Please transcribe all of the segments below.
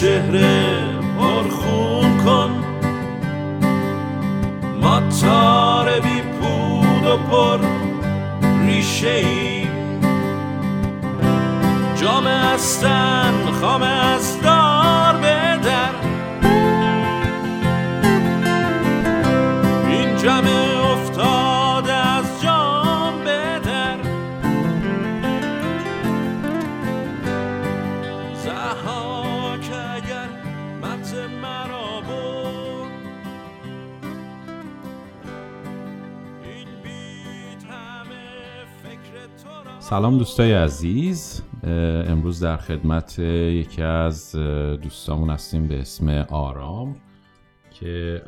چهره پرخون کن. ما تار بی پود و پر ریشه ای جام هستن خام از سلام دوستای عزیز. امروز در خدمت یکی از دوستامون هستیم به اسم آرام که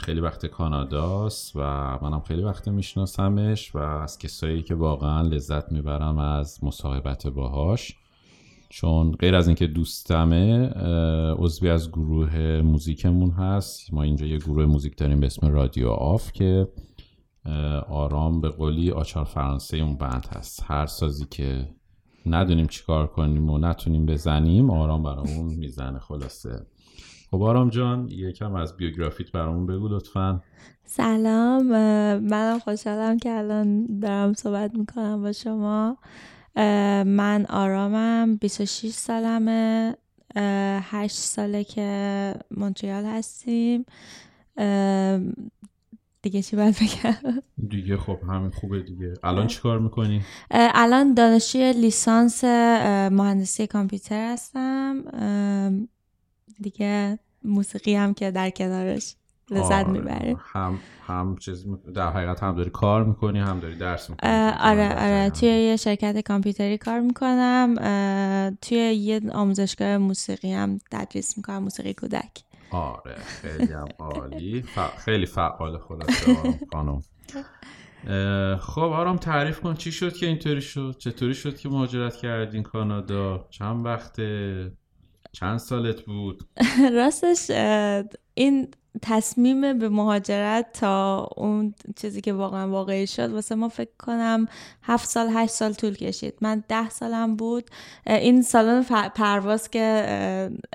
خیلی وقت کاناداست و منم خیلی وقت میشناسمش و از کسایی که واقعا لذت می‌برم از مصاحبت باهاش. چون غیر از اینکه دوستمه عضوی از گروه موزیکمون هست. ما اینجا یه گروه موزیک داریم به اسم رادیو آف که آرام به قولی آچار فرانسه اون بند هست. هر سازی که ندونیم چیکار کنیم و نتونیم بزنیم آرام برامون می‌زنه خلاصه. خب آرام جان یکم از بیوگرافیت برامون بگو لطفا. سلام. منم خوشحالم که الان دارم صحبت می‌کنم با شما. من آرامم 26 سالمه. اه، هشت ساله که مونتریال هستیم. دیگه چی باید بگم؟ دیگه خب همین خوبه دیگه. الان چیکار می‌کنی؟ اه، الان دانشجوی لیسانس مهندسی کامپیوتر هستم. دیگه موسیقی هم که در کنارش لذت می‌بریم. هم هم چیز در حقیقت هم داری کار می‌کنی هم داری درس می‌کنی آره آره. توی یه شرکت کامپیوتری کار می‌کنم. توی یه آموزشگاه موسیقی هم تدریس می‌کنم موسیقی کودک. آره خیلی هم عالی. ف- خیلی فعال آرام خانم. خب آرام تعریف کن چی شد که اینطوری شد؟ چطوری شد که مهاجرت کردین کانادا؟ چند وقته؟ چند سالت بود؟ راستش این تصمیم به مهاجرت تا اون چیزی که واقعا واقعی شد واسه ما فکر کنم هفت سال هشت سال طول کشید. من ده سالم بود. این سالن پرواز که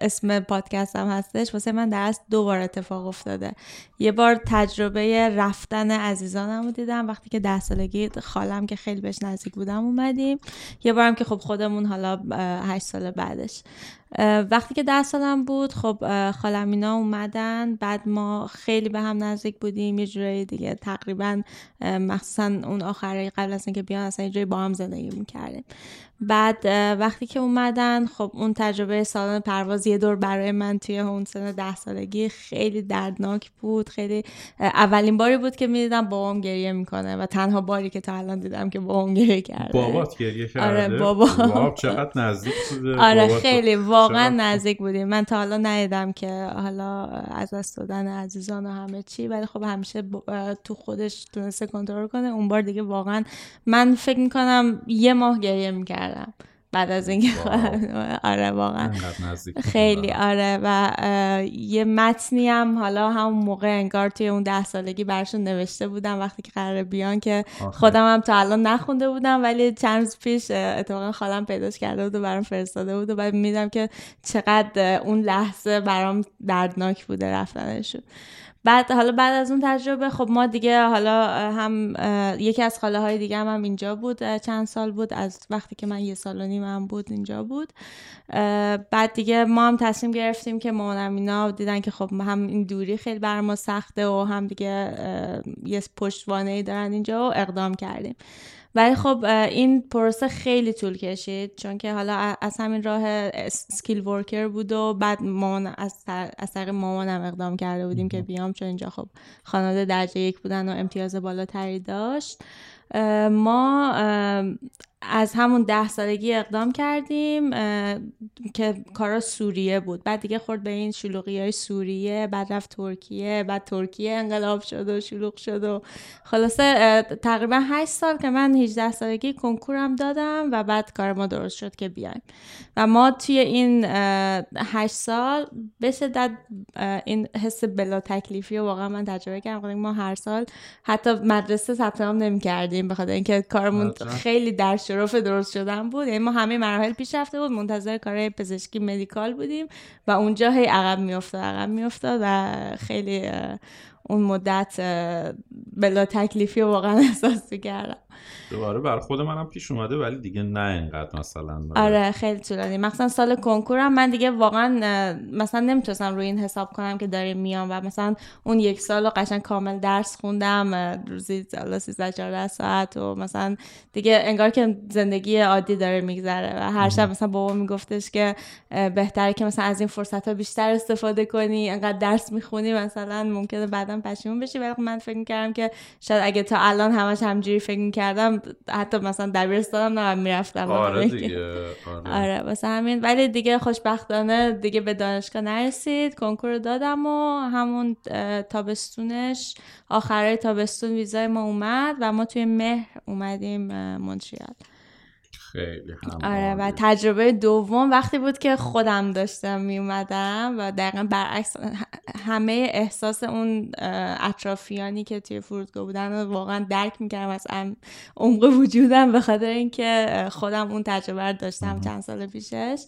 اسم پادکستم هستش واسه من در اصل دو بار اتفاق افتاده. یه بار تجربه رفتن عزیزانم رو دیدم. وقتی که ده سالگی خالم که خیلی بهش نزدیک بودم اومدیم. یه بارم که خب خودمون حالا هشت سال بعدش. وقتی که ده سالم بود خب خالم اینا اومدن. بعد ما خیلی به هم نزدیک بودیم. یه جورایی دیگه تقریبا مخصوصا اون آخرای قبل از اینکه بیان اصلا یه جوری با هم زندگی می‌کردیم. بعد وقتی که اومدن خب اون تجربه سالن پرواز یه دور برای من توی اون سن ده سالگی خیلی دردناک بود خیلی اولین باری بود که می‌دیدم بابام گریه می‌کنه و تنها باری که تا الان دیدم که بابام گریه کرده. بابات گریه کرده؟ آره، بابا. چقدر نزدیک بوده آره. خیلی واقعا چقدر- نزدیک بودیم. من تا حالا ندیدم که حالا از دست دادن عزیزان و همه چی ولی خب همیشه ب- تو خودش تونسته کنترل کنه. اون بار دیگه واقعا من فکر می‌کنم یه ماه گریه می‌کردم بعد از اینکه آره واقعا خیلی. آره و یه متنی هم حالا همون موقع انگار توی اون ده سالگی برشون نوشته بودم وقتی که قرار بیان که. خودم هم تا الان نخونده بودم ولی چند روز پیش اتفاقا خالم پیداش کرده بود و برام فرستاده بود و بعد میدم که چقدر اون لحظه برام دردناک بوده رفتنشون بعد حالا بعد از اون تجربه خب ما دیگه حالا هم یکی از خاله های دیگه هم, هم اینجا بود. چند سال بود از وقتی که من یه سال و نیم هم بود اینجا بود. بعد دیگه ما هم تصمیم گرفتیم که مامانم اینا دیدن که خب هم این دوری خیلی بر ما سخته و هم دیگه یه پشتوانه ای دارن اینجا و اقدام کردیم. ولی خب این پروسه خیلی طول کشید چون که حالا از همین راه سکیل ورکر بود و بعد مامان از, طریق مامانم اقدام کرده بودیم که بیام چون اینجا خب خانواده درجه یک بودن و امتیاز بالاتری داشت. ما از همون ده سالگی اقدام کردیم که کارا سوریه بود. بعد دیگه خورد به این شلوغی های سوریه بعد رفت ترکیه بعد ترکیه انقلاب شد و شلوغ شد و خلاصه تقریبا 8 سال که من 18 سالگی کنکورم دادم و بعد کار ما درست شد که بیایم. و ما توی این 8 سال به شدت این حس بلا تکلیفی و واقعا من تجربه کردم. ما هر سال حتی مدرسه ثبت نام نمی‌کردیم بخاطر اینکه کارمون خیلی در شرف درست شدن بود. یعنی ما همه مراحل پیش رفته بود منتظر کار پزشکی مدیکال بودیم و اونجا هی عقب میافتاد عقب میافتاد و خیلی اون مدت بلا تکلیفی واقعا احساس کردم دوباره بر خود منم پیش اومده ولی دیگه نه اینقدر مثلا آره. خیلی طولانی مثلا سال کنکورم من دیگه واقعا مثلا نمی‌تونستم روی این حساب کنم که داریم میام و مثلا اون یک سال قشنگ کامل درس خوندم روزی 13 14 ساعت و مثلا دیگه انگار که زندگی عادی داره میگذره و هر شب مثلا بابا میگفتش که بهتره که مثلا از این فرصت ها بیشتر استفاده کنی انقدر درس می‌خونی مثلا ممکنه بعدا پشیمون بشی. ولی من فکر می‌کردم که شاید اگه تا الان همش همجوری فکر می‌کردم حتی مثلا دبیرستانم نه می‌رفتم. آره دیگه آره. آره واسه همین. ولی دیگه خوشبختانه دیگه به دانشگاه نرسید کنکور دادم و همون تابستونش آخرای تابستون ویزای ما اومد و ما توی مهر اومدیم مونتریال خیلی آره و تجربه دوم وقتی بود که خودم داشتم می اومدم و دقیقا برعکس همه احساس اون اطرافیانی که توی فرودگاه بودن واقعا درک می‌کردم از عمق وجودم به خاطر اینکه خودم اون تجربه رو داشتم چند سال پیشش.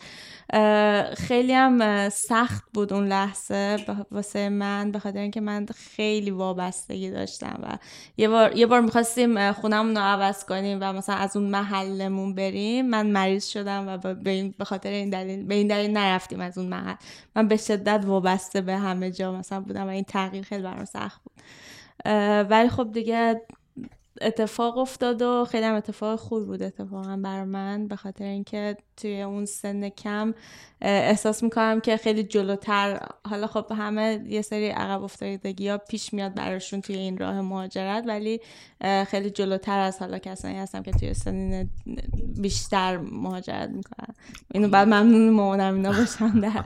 خیلی هم سخت بود اون لحظه واسه من به خاطر اینکه من خیلی وابستگی داشتم و یه بار یه بار می‌خواستیم خونمون رو عوض کنیم و مثلا از اون محلمون بریم. من مریض شدم و به خاطر این دلیل به این دلیل نرفتیم از اون محل. من به شدت وابسته به همه جا مثلا بودم و این تغییر خیلی برام سخت بود. ولی خب دیگه اتفاق افتاد و خیلی هم اتفاق خوب بود اتفاقا بر من به خاطر اینکه توی اون سن کم احساس می‌کنم که خیلی جلوتر. حالا خب همه یه سری عقب افتادگی ها پیش میاد براشون توی این راه مهاجرت ولی خیلی جلوتر از حالا کسانی هستم که توی سنین بیشتر مهاجرت می‌کنن. اینو بعد ممنون مامانم اینا باشم در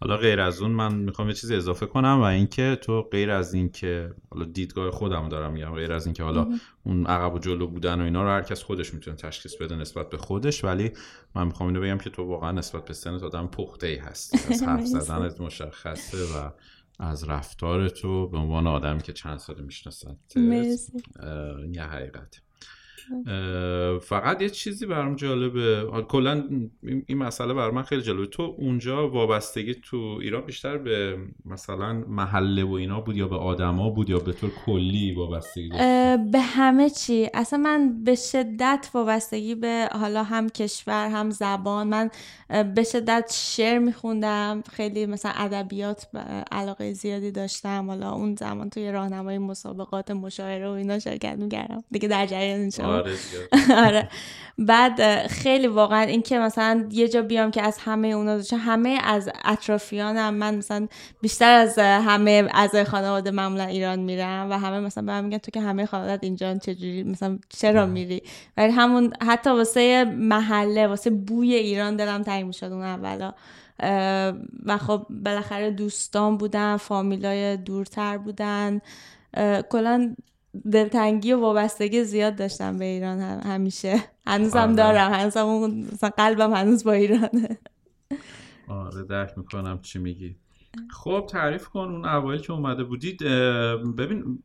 حالا غیر از اون من می‌خوام یه چیزی اضافه کنم و اینکه تو غیر از اینکه حالا دیدگاه خودم دارم میگم غیر از اینکه حالا اون عقب و جلو بودن و اینا رو هر کس خودش می‌تونه تشخیص بده نسبت به خودش ولی من می‌خوام اینو بگم که تو واقعا نسبت به سنت آدم پخته ای هستی. از حرف زدنت مشخصه و از رفتار تو به عنوان آدمی که چند سال می‌شناسد یه حقیقت فقط یه چیزی برام جالبه. کلا این مسئله بر من خیلی جالبه. تو اونجا وابستگی تو ایران بیشتر به مثلا محله و اینا بود یا به آدما بود یا به طور کلی وابستگی به همه چی. اصلا من به شدت وابستگی به حالا هم کشور هم زبان. من به شدت شعر میخوندم. خیلی مثلا ادبیات علاقه زیادی داشتم. حالا اون زمان توی راهنمای مسابقات مشاعره و اینا شرکت می‌کردم. دیگه در جریان آره, آره بعد خیلی واقعا اینکه مثلا یه جا بیام که از همه اونا داشتم همه از اطرافیانم من مثلا بیشتر از همه از خانواده معمولا ایران میرم و همه مثلا به میگن تو که همه خانوادت اینجا چجوری؟ مثلا چرا میری؟ ولی همون حتی واسه محله واسه بوی ایران دلم تنگ می‌شد اون اولا. و خب بالاخره دوستان بودن فامیلای دورتر بودن. کلا دلتنگی و وابستگی زیاد داشتم به ایران همیشه. هنوزم آره. دارم. هنوزم اون قلبم هنوز با ایرانه. آره درک می‌کنم چی میگی. خب تعریف کن اون اوایل که اومده بودید ببین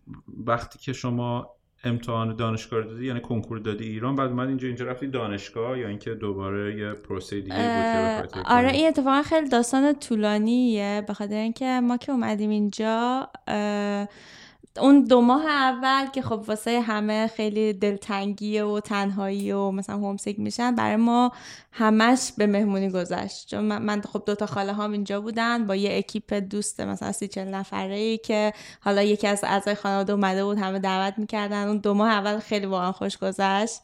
وقتی که شما امتحان دانشگاه دادی یعنی کنکور دادی ایران بعد اومد اینجا اینجا رفتی دانشگاه یا اینکه دوباره یه پروسه دیگه بود که آره این اتفاقا خیلی داستان طولانیه. به خاطر اینکه ما که اومدیم اینجا اون دو ماه اول که خب واسه همه خیلی دلتنگیه و تنهایی و مثلا هومسیک میشن برای ما همش به مهمونی گذشت. چون من خب دوتا خاله هم اینجا بودن با یه اکیپ دوست مثلا سی چل نفره ای که حالا یکی از اعضای خانواده اومده بود همه دعوت می‌کردن. اون دو ماه اول خیلی واقعا خوش گذشت.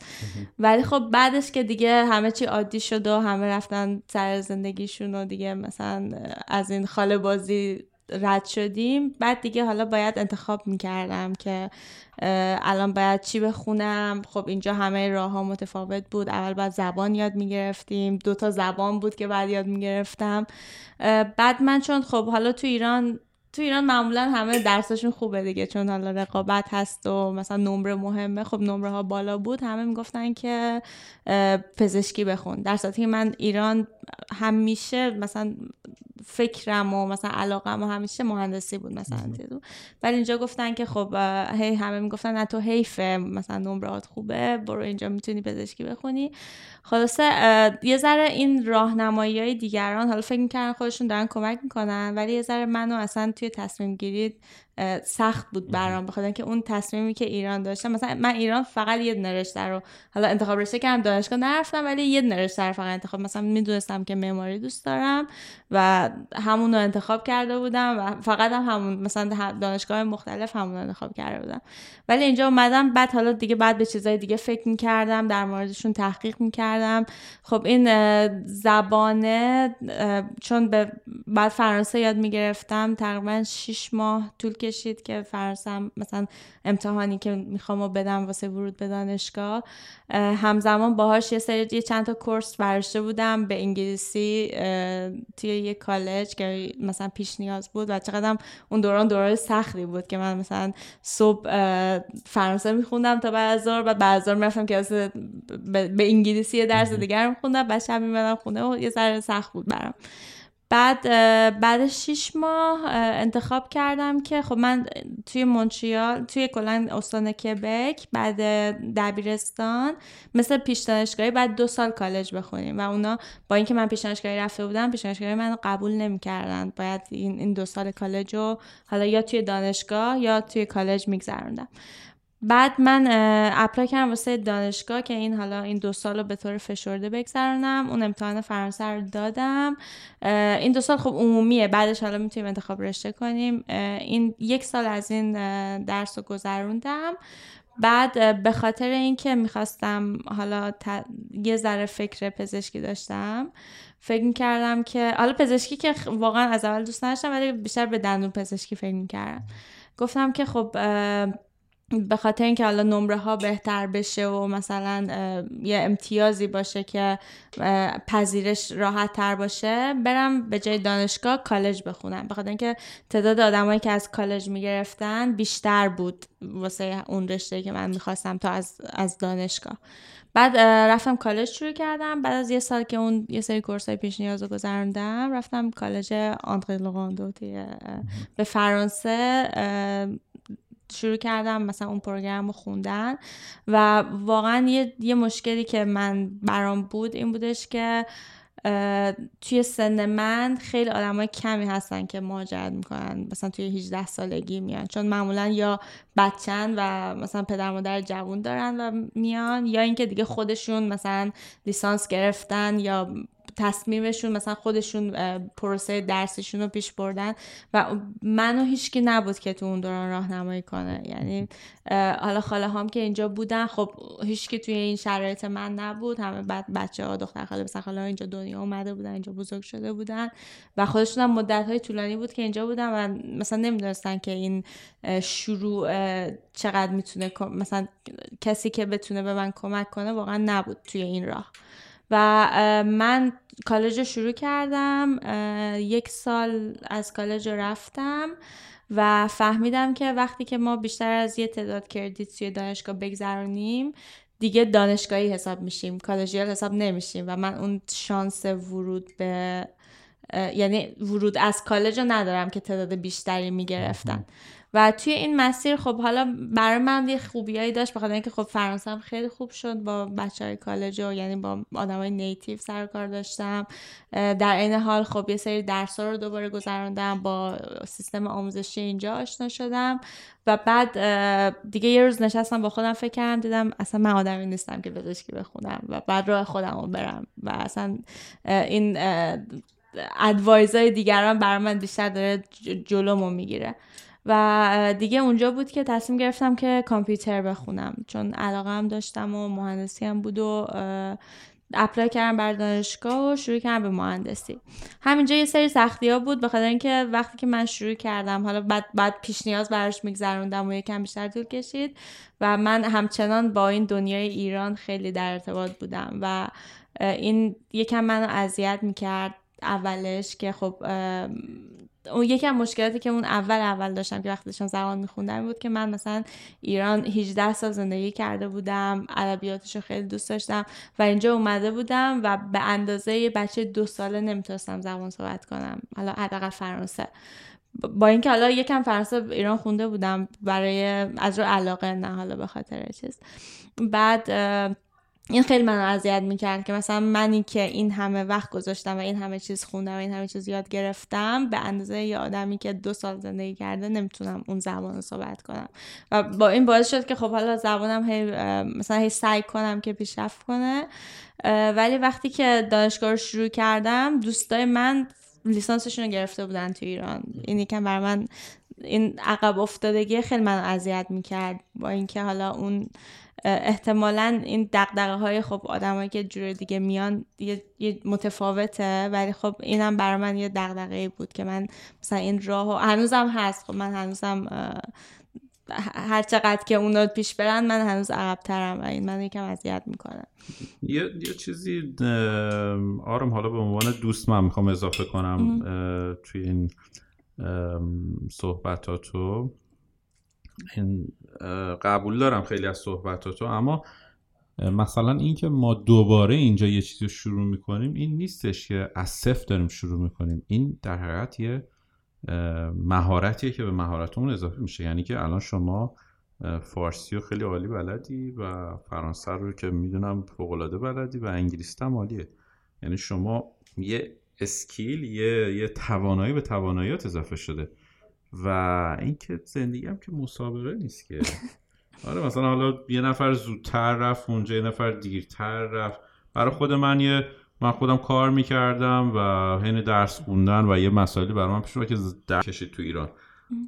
ولی خب بعدش که دیگه همه چی عادی شد و همه رفتن سر زندگیشون و دیگه مثلا از این خاله بازی رد شدیم. بعد دیگه حالا باید انتخاب می‌کردم که الان باید چی بخونم. خب اینجا همه راه ها متفاوت بود. اول باید زبان یاد می‌گرفتیم. دو تا زبان بود که بعد یاد می‌گرفتم. بعد من چون خب حالا تو ایران تو ایران معمولا همه درسشون خوبه دیگه. چون حالا رقابت هست و مثلا نمره مهمه. خب نمره ها بالا بود. همه می‌گفتن که پزشکی بخون. در که من ایران همیشه مثلا فکرم و مثلا علاقم و همیشه مهندسی بود مثلا ولی اینجا گفتن که خب هی همه می‌گفتن نه تو حیفه مثلا نمرات خوبه برو اینجا می‌تونی پزشکی بخونی. خلاصه یه ذره این راهنمایی های دیگران حالا فکر می‌کردن خودشون دارن کمک می‌کنن ولی یه ذره منو اصلا توی تصمیم گیری سخت بود برام بخاطر که اون تصمیمی که ایران داشتم مثلا من ایران فقط یه نرشته رو حالا انتخاب رشته کردم دانشگاه نرفتم ولی یه نرشته رو فقط انتخاب مثلا می‌دونستم که معماری دوست دارم و همون رو انتخاب کرده بودم و فقط هم همون مثلا دانشگاه مختلف همون رو انتخاب کرده بودم. ولی اینجا اومدم بعد حالا دیگه بعد به چیزای دیگه فکر می‌کردم در موردشون تحقیق می‌کردم. خب این زبانه چون به بعد فرانسه یاد می‌گرفتم تقریبا 6 ماه طول کشید که فرانسه مثلا امتحانی که می‌خوام بدم واسه ورود به دانشگاه همزمان باهاش یه سری یه چند تا کورس برشته بودم. به انگلیسی توی یه کالج که مثلا پیش نیاز بود و چقدر اون دوران دوران سختی بود که من مثلا صبح فرانسه میخوندم تا بعد از ظهر. بعد بعد از ظهر می‌رفتم که به انگلیسی یه درس دیگر میخوندم. بعد شب میمدم خونه و یه ذره سخت بود برام. بعد بعد شیش ماه انتخاب کردم که خب من توی مونتریال توی کلا استان کبک بعد دبیرستان مثل پیش دانشگاهی بعد دو سال کالج بخونیم و اونا با اینکه من پیش دانشگاهی رفته بودم پیش دانشگاهی من قبول نمی‌کردن. باید این, این دو سال کالج رو حالا یا توی دانشگاه یا توی کالج میگذروندم. بعد من اپلای کردم واسه دانشگاه که این حالا این دو سال رو به طور فشرده بگذرونم اون امتحان فرانسه رو دادم. این دو سال خب عمومیه. بعدش حالا می‌تونیم انتخاب رشته کنیم. این یک سال از این درس رو گذروندم. بعد به خاطر اینکه می‌خواستم حالا یه ذره فکر پزشکی داشتم فکر کردم که حالا پزشکی که واقعا از اول دوست نداشتم ولی بیشتر به دندون پزشکی فکر کردم گفتم که خب به خاطر اینکه حالا نمره ها بهتر بشه و مثلا یه امتیازی باشه که پذیرش راحت تر باشه برم به جای دانشگاه کالج بخونم. به خاطر اینکه تعداد آدمایی که از کالج می‌گرفتن بیشتر بود واسه اون رشته که من می‌خواستم تا از, از دانشگاه. بعد رفتم کالج شروع کردم. بعد از یه سال که اون یه سری کورس های پیش نیاز رو گذروندم رفتم کالج آندری لوغاندو به فرانسه شروع کردم مثلا اون پروگرام رو خوندن و واقعا یه،, یه مشکلی که من برام بود این بودش که توی سن من خیلی آدمای کمی هستن که مهاجرت می‌کنن مثلا توی 18 سالگی میان. چون معمولا یا بچن و مثلا پدر مادر جوون دارن و میان یا اینکه دیگه خودشون مثلا لیسانس گرفتن یا تصمیمشون مثلا خودشون پروسه درسشون رو پیش بردن و منو هیچکی نبود که تو اون دوران راهنمایی کنه. یعنی حالا خاله هم که اینجا بودن خب هیچکی توی این شرایط من نبود. همه بعد بچه ها دختر خاله پسر خاله اینجا دنیا اومده بودن اینجا بزرگ شده بودن و خودشون هم مدت های طولانی بود که اینجا بودن و مثلا نمی‌دونستن که این شروع چقدر می‌تونه مثلا کسی که بتونه به من کمک کنه واقعا نبود توی این راه. و من کالج رو شروع کردم یک سال از کالج رفتم و فهمیدم که وقتی که ما بیشتر از یه تعداد کردیت توی دانشگاه بگذرونیم دیگه دانشگاهی حساب میشیم کالجیال حساب نمیشیم و من اون شانس ورود به یعنی ورود از کالج رو ندارم که تعداد بیشتری می‌گرفتن. و توی این مسیر خب حالا برای من یه خوبیایی داشت بخاطر اینکه خب فرانسه خیلی خوب شد با بچه های کالج و یعنی با آدمای نیتیو سر کار داشتم. در این حال خب یه سری درس رو دوباره گذراندم با سیستم آموزشی اینجا آشنا شدم. و بعد دیگه یه روز نشستم با خودم فکر کردم دیدم اصلا من آدمی نیستم که پزشکی بخونم و بعد راه خودم رو برم. و اصلا این ادوایزای دیگران برای من بیشتر داره جلومو می‌گیره. و دیگه اونجا بود که تصمیم گرفتم که کامپیوتر بخونم. چون علاقه هم داشتم و مهندسی هم بود و اپلای کردم بر دانشگاه و شروع کردم به مهندسی. همینجا یه سری سختی ها بود بخاطر اینکه وقتی که من شروع کردم حالا بعد بعد پیش نیاز براش میگذروندم و یکم بیشتر طول کشید و من همچنان با این دنیای ایران خیلی در ارتباط بودم و این یکم منو اذیت می‌کرد اولش که خب اون یکم مشکلاتی که اون اول اول داشتم که وقتی داشتم زبان میخوندم بود که من مثلا ایران 18 سال زندگی کرده بودم ادبیاتش رو خیلی دوست داشتم و اینجا اومده بودم و به اندازه یه بچه دو ساله نمی‌تونستم زبان صحبت کنم حالا حداقل فرانسه. با اینکه حالا یکم فرانسه ایران خونده بودم برای از رو علاقه نه حالا به خاطر چیز. بعد این خیلی منو اذیت می‌کرد که مثلا منی که این همه وقت گذاشتم و این همه چیز خوندم و این همه چیز یاد گرفتم به اندازه یه آدمی که دو سال زندگی کرده نمی‌تونم اون زبان رو صحبت کنم. و با این باعث شد که خب حالا زبانم هی مثلا هی سعی کنم که پیشرفت کنه. ولی وقتی که دانشگاه رو شروع کردم دوستای من لیسانسشون رو گرفته بودن تو ایران. این یکم بر من این عقب افتادگی خیلی منو اذیت می‌کرد. با اینکه حالا اون احتمالا این دقدقه های خب آدمایی که جور دیگه میان یه, متفاوته ولی خب اینم برای من یه دقدقه بود که من مثلا این راه هنوزم هست. خب من هنوزم هر چقدر که اونا پیش برن من هنوز عقبترم و این من یکم اذیت می‌کنه یه, یه چیزی آرام حالا به عنوان دوست من می‌خوام اضافه کنم توی این صحبتاتو. این قبول دارم خیلی از صحبتاتو اما مثلا اینکه ما دوباره اینجا یه چیزی رو شروع می‌کنیم این نیستش که از صفر داریم شروع می‌کنیم. این در حقیقت یه مهارتیه که به مهارتمون اضافه میشه. یعنی که الان شما فارسی رو خیلی عالی بلدی و فرانسه رو که می‌دونم فوقالعاده بلدی و انگلیسی هم عالیه. یعنی شما یه اسکیل یه, یه توانایی به تواناییات اضافه شده. و اینکه زندگی هم که مسابقه نیست که. آره مثلا حالا یه نفر زودتر رفت اونجا یه نفر دیرتر رفت. برای خود من یه من خودم کار می‌کردم و حین درس خوندن و یه مسائلی برای من پیش که در کشید تو ایران.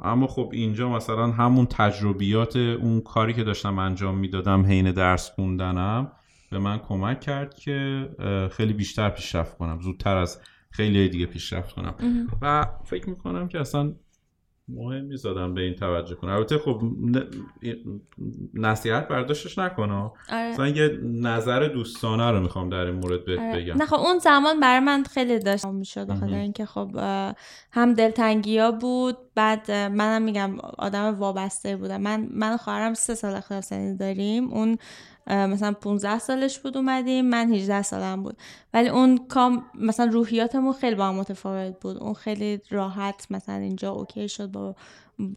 اما خب اینجا مثلا همون تجربیات اون کاری که داشتم انجام می‌دادم حین درس خوندنم به من کمک کرد که خیلی بیشتر پیشرفت کنم. زودتر از خیلی دیگه پیشرفت کنم. و فکر می‌کنم که اصلا مهم نیست به این توجه کنه. البته خب نصیحت برداشتش نکنه. آره. مثلا یه نظر دوستانه رو می‌خوام در این مورد بهت آره. بگم. نه خب اون زمان برای من خیلی داشت. می‌شد. بخاطر اینکه خب هم دلتنگی ها بود بعد منم میگم آدم وابسته بودم. من من خواهرم سه سال اختلاف سنی داریم. اون مثلا 15 سالش بود اومدیم من 18 سالم بود. ولی اون کام مثلا روحیاتمون خیلی با هم متفاوت بود. اون خیلی راحت مثلا اینجا اوکی شد با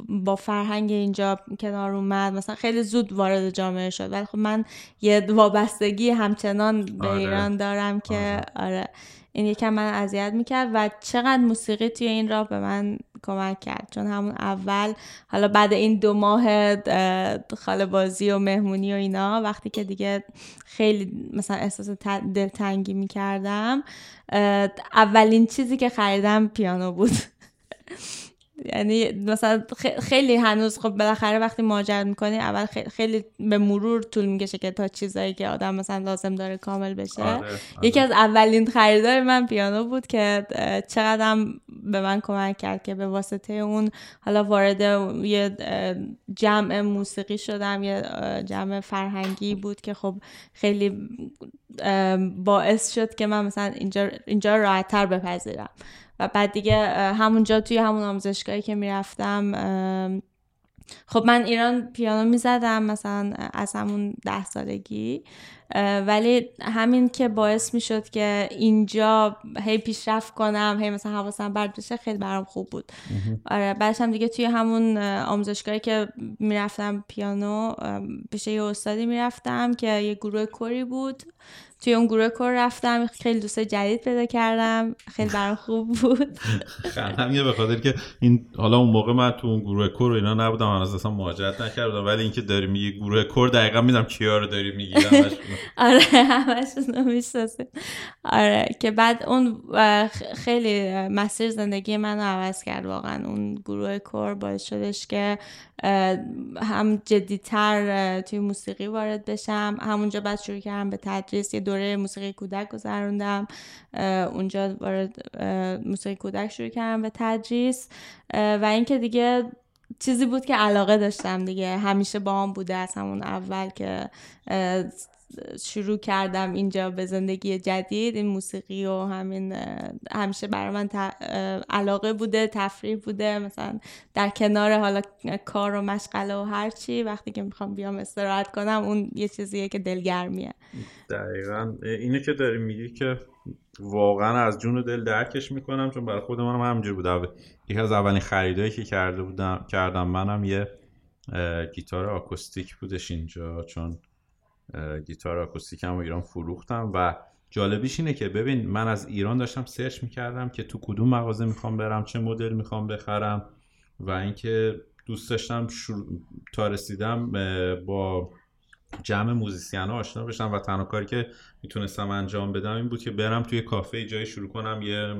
با فرهنگ اینجا کنار اومد. مثلا خیلی زود وارد جامعه شد. ولی خب من یه وابستگی همچنان به آره. ایران دارم که آره, آره. این یکم من اذیت می‌کرد و چقدر موسیقی توی این راه به من کمک کرد. چون همون اول حالا بعد این دو ماه خاله بازی و مهمونی و اینا وقتی که دیگه خیلی مثلا احساس دلتنگی می‌کردم اولین چیزی که خریدم پیانو بود. یعنی مثلا خیلی هنوز خب بالاخره وقتی ماجر می‌کنی اول خیلی به مرور طول می‌کشه که تا چیزایی که آدم مثلا لازم داره کامل بشه آره، آره. یکی از اولین خریدار من پیانو بود که چقدرم به من کمک کرد که به واسطه اون حالا وارد یه جمع موسیقی شدم یه جمع فرهنگی بود که خب خیلی باعث شد که من مثلا اینجا اینجا راحتتر بپذیرم و بعد دیگه همونجا توی همون آموزشگاهی که می‌رفتم خب من ایران پیانو می‌زدم مثلا از همون ده سالگی ولی همین که باعث می‌شد که اینجا هی پیشرفت کنم هی مثلا حواسم بر بشه خیلی برام خوب بود. آره بعدش هم دیگه توی همون آموزشگاهی که می‌رفتم پیانو پیش یه استادی می‌رفتم که یه گروه کوری بود. توی اون گروه کور رفتم خیلی دوست جدید پیدا کردم خیلی برام خوب بود. یه به خاطر که این حالا اون موقع من تو اون گروه کور و اینا نبودم من اصلا مهاجرت نکردم ولی اینکه داری میگی گروه کور دقیقا میدم کیا رو داری میگی آره همشون می‌شناسیم آره که بعد اون خیلی مسیر زندگی من رو عوض کرد واقعا. اون گروه کور باعث شدش که هم جدیتر توی موسیقی وارد بشم. همونجا بعد شروع کردم به تدریس یه دوره موسیقی کودک گذروندم اونجا وارد موسیقی کودک شروع کردم به تدریس. و اینکه دیگه چیزی بود که علاقه داشتم دیگه. همیشه با هم بوده از همون اول که شروع کردم اینجا به زندگی جدید. این موسیقی و همین همیشه برای من علاقه بوده تفریح بوده. مثلا در کنار حالا کار و مشغله و هرچی وقتی که می‌خوام بیام استراحت کنم اون یه چیزیه که دلگرمیه. دقیقا. اینه که داری میگی که واقعا از جون و دل درکش می‌کنم چون برای خود منم همینجور بوده یکی از اولین خریدایی که کرده بودم کردم منم یه گیتار آکوستیک بودش اینجا. چون گیتار آکوستیکم و ایران فروختم و جالبیش اینه که ببین من از ایران داشتم سرچ می‌کردم که تو کدوم مغازه می‌خوام برم چه مدل می‌خوام بخرم و اینکه دوست داشتم تا رسیدم با جمع موزیسین ها آشنا بشم و تنها کاری که می‌تونستم انجام بدم این بود که برم توی کافه جایی شروع کنم یه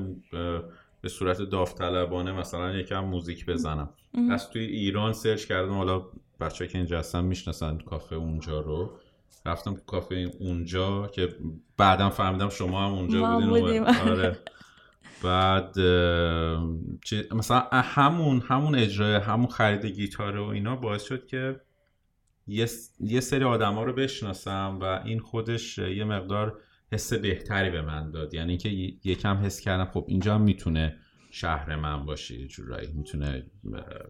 به صورت داوطلبانه مثلا یکم موزیک بزنم. از توی ایران search کردم حالا بچه‌ها که اینجا هستن می‌شناسن کافه اونجا رو. رفتم تو کافه اونجا که بعدم فهمیدم شما هم اونجا بودین آره. بعد مثلا همون همون اجرای همون خرید گیتار و اینا باعث شد که یه, یه سری آدما رو بشناسم و این خودش یه مقدار حس بهتری به من داد. یعنی که یکم حس کردم خب اینجا هم می‌تونه شهر من باشه جورایی. می‌تونه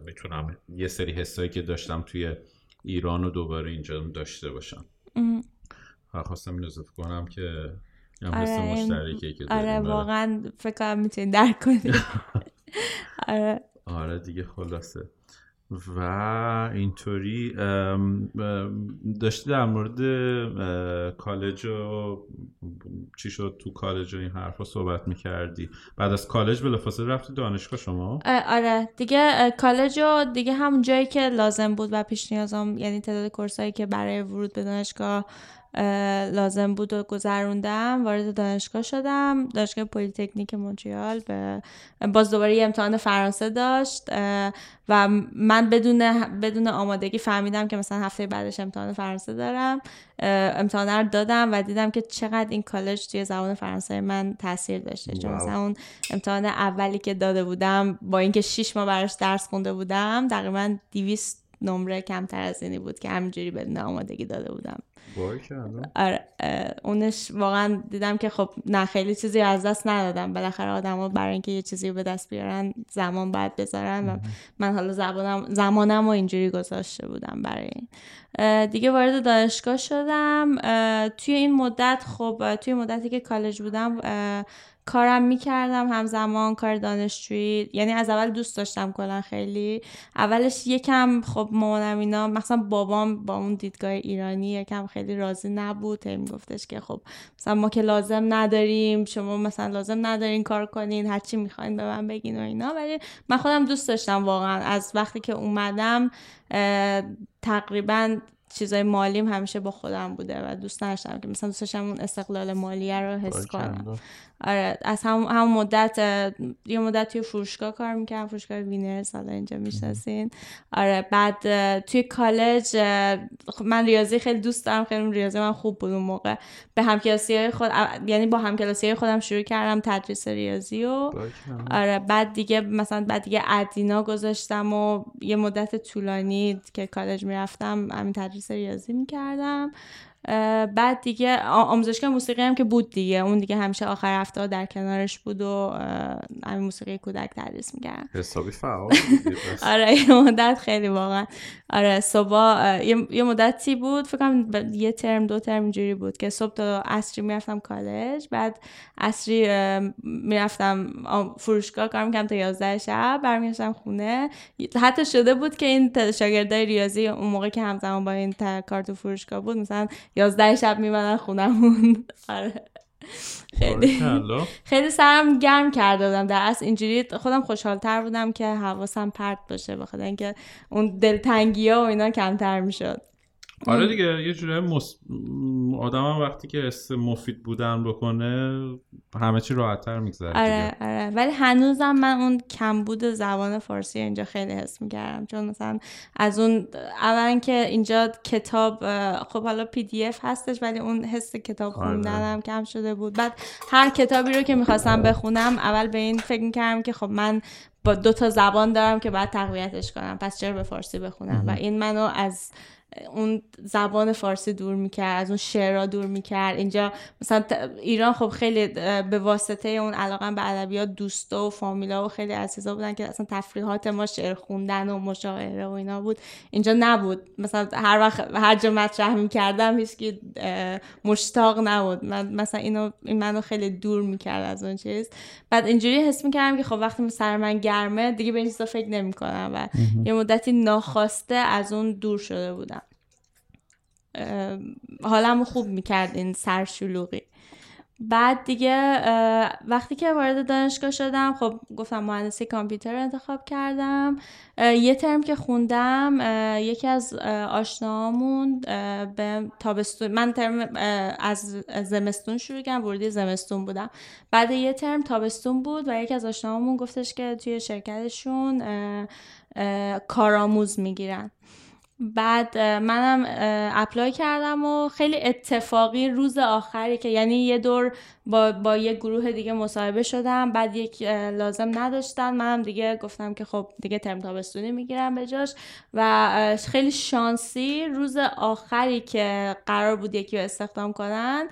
می‌تونم یه سری حسایی که داشتم توی ایران و دوباره اینجا داشته باشم. خواستم این اضافه کنم که آره مشترکی که آره واقعا فکر کنم می‌تونی درک کنی. آره. آره دیگه خلاصه. و اینطوری داشتی در مورد کالج و چی شد تو کالج و این حرفا صحبت می‌کردی؟ بعد از کالج بلافاصله رفتی دانشگاه شما؟ آره. دیگه کالج و دیگه همون جایی که لازم بود و پیش نیازم یعنی تعداد کورسایی که برای ورود به دانشگاه لازم بود و گذروندم وارد دانشگاه شدم. دانشگاه پلیتکنیک مونتریال به باز دوباره یه امتحان فرانسه داشت و من بدون بدون آمادگی فهمیدم که مثلا هفته بعدش امتحان فرانسه دارم. امتحان رو دادم و دیدم که چقدر این کالج توی زبان فرانسه من تاثیر داشته. چون مثلا اون امتحان اولی که داده بودم با اینکه شیش ماه براش درس خونده بودم تقریبا 200 نمره کمتر از اینی بود که همینجوری بدون آمادگی داده بودم. آره اونش واقعا دیدم که خب نه خیلی چیزی از دست ندادم. بالاخره آدما برای اینکه یه چیزی رو به دست بیارن زمان باید بذارن و من حالا زبانم زمانم و اینجوری گذاشته بودم برای این. دیگه وارد دانشگاه شدم. توی این مدت خب توی مدتی که کالج بودم کارم می‌کردم همزمان کار دانشجویی. یعنی از اول دوست داشتم کلا خیلی. اولش یکم خب مامانم اینا مثلا بابام با اون دیدگاه ایرانی یکم خیلی راضی نبود. هی گفتش که خب مثلا ما که لازم نداریم شما مثلا لازم ندارین کار کنین هرچی می‌خواین به من بگین و اینا. ولی من خودم دوست داشتم واقعا. از وقتی که اومدم تقریبا چیزای مالیم همیشه با خودم بوده و دوست داشتم که مثلا دوست داشتم اون استقلال مالیه رو حس کنم. آره از هم, هم مدت یه مدت توی فروشگاه کار می‌کردم فروشگاه وینر حالا اینجا می‌شناسین. آره بعد توی کالج خب من ریاضی خیلی دوست دارم خیلی ریاضی من خوب بود اون موقع. به همکلاسی های خود یعنی با همکلاسی های خودم شروع کردم تدریس ریاضی و آره بعد دیگه مثلا بعد دیگه ادینا گذاشتم و یه مدت طولانی که کالج می‌رفتم همین تدریس ریاضی می‌کردم اه، بعد دیگه آموزشگاه موسیقی هم که بود دیگه. اون دیگه همیشه آخر هفته ها در کنارش بود و همین موسیقی کودک تدریس می‌کردم حسابی فعال. آره یه مدت خیلی واقعا. آره صبح یه, مدتی بود. فکر کنم یه ترم دو ترم اینجوری بود که صبح تا عصری می‌رفتم کالج. بعد عصری می‌رفتم فروشگاه کار می‌کردم تا 11 شب. برمیگشتم خونه. حتی شده بود که این شاگردای ریاضی اون موقع که همزمان با این کار تو فروشگاه بود مثلا 11 شب میمدن خونمون. آره. خیلی. خیلی سرم گرم کرده بودم. در اصل اینجوری خودم خوشحالتر بودم که حواسم پرت باشه بخاطر اینکه اون دلتنگی ها و اینا کمتر می‌شد. آره دیگه یه جوری مس... آدم هم وقتی که حس مفید بودن بکنه همه چی راحتتر میگذره آره دیگه. آره. ولی هنوزم من اون کمبود زبان فارسی اینجا خیلی حس می‌کردم. چون مثلا از اون اولا که اینجا کتاب خب حالا پی دی اف هستش ولی اون حس کتاب آره. خوندنم کم شده بود. بعد هر کتابی رو که می‌خواستم بخونم اول به این فکر می‌کردم که خب من با دو تا زبان دارم که باید تقویتش کنم پس چرا به فارسی بخونم؟ و این منو از اون زبان فارسی دور می‌کرد از اون شعرها دور می‌کرد. اینجا مثلا ایران خب خیلی به واسطه اون علاقه به ادبیات دوستا و فامیلا و خیلی از چیزا بودن که اصلا تفریحات ما شعر خوندن و مشاعره و اینا بود. اینجا نبود. مثلا هر وقت هر جا مطرح می‌کردم هیچکی مشتاق نبود. من مثلا اینو این منو خیلی دور می‌کرد از اون چیز. بعد اینجوری حس می‌کردم که خب وقتی سر من گرمه دیگه به این چیزا فکر نمی‌کنم و یه مدتی ناخواسته از اون دور شده بودم. حالم خوب می‌کرد این سرشلوغی بعد دیگه وقتی که وارد دانشگاه شدم خب گفتم مهندسی کامپیوتر انتخاب کردم. یه ترم که خوندم یکی از اه، آشناهامون اه، به تابستون من ترم از زمستون شروع کردم ورودی زمستون بودم. بعد یه ترم تابستون بود و یکی از آشناهامون گفتش که توی شرکتشون کارآموز می‌گیرن. بعد منم اپلای کردم و خیلی اتفاقی روز آخری که یعنی یه دور با, با یه گروه دیگه مصاحبه شدم. بعد یک لازم نداشتن. منم دیگه گفتم که خب دیگه ترم تابستونی می‌گیرم به جاش. و خیلی شانسی روز آخری که قرار بود یکی رو استخدام کنن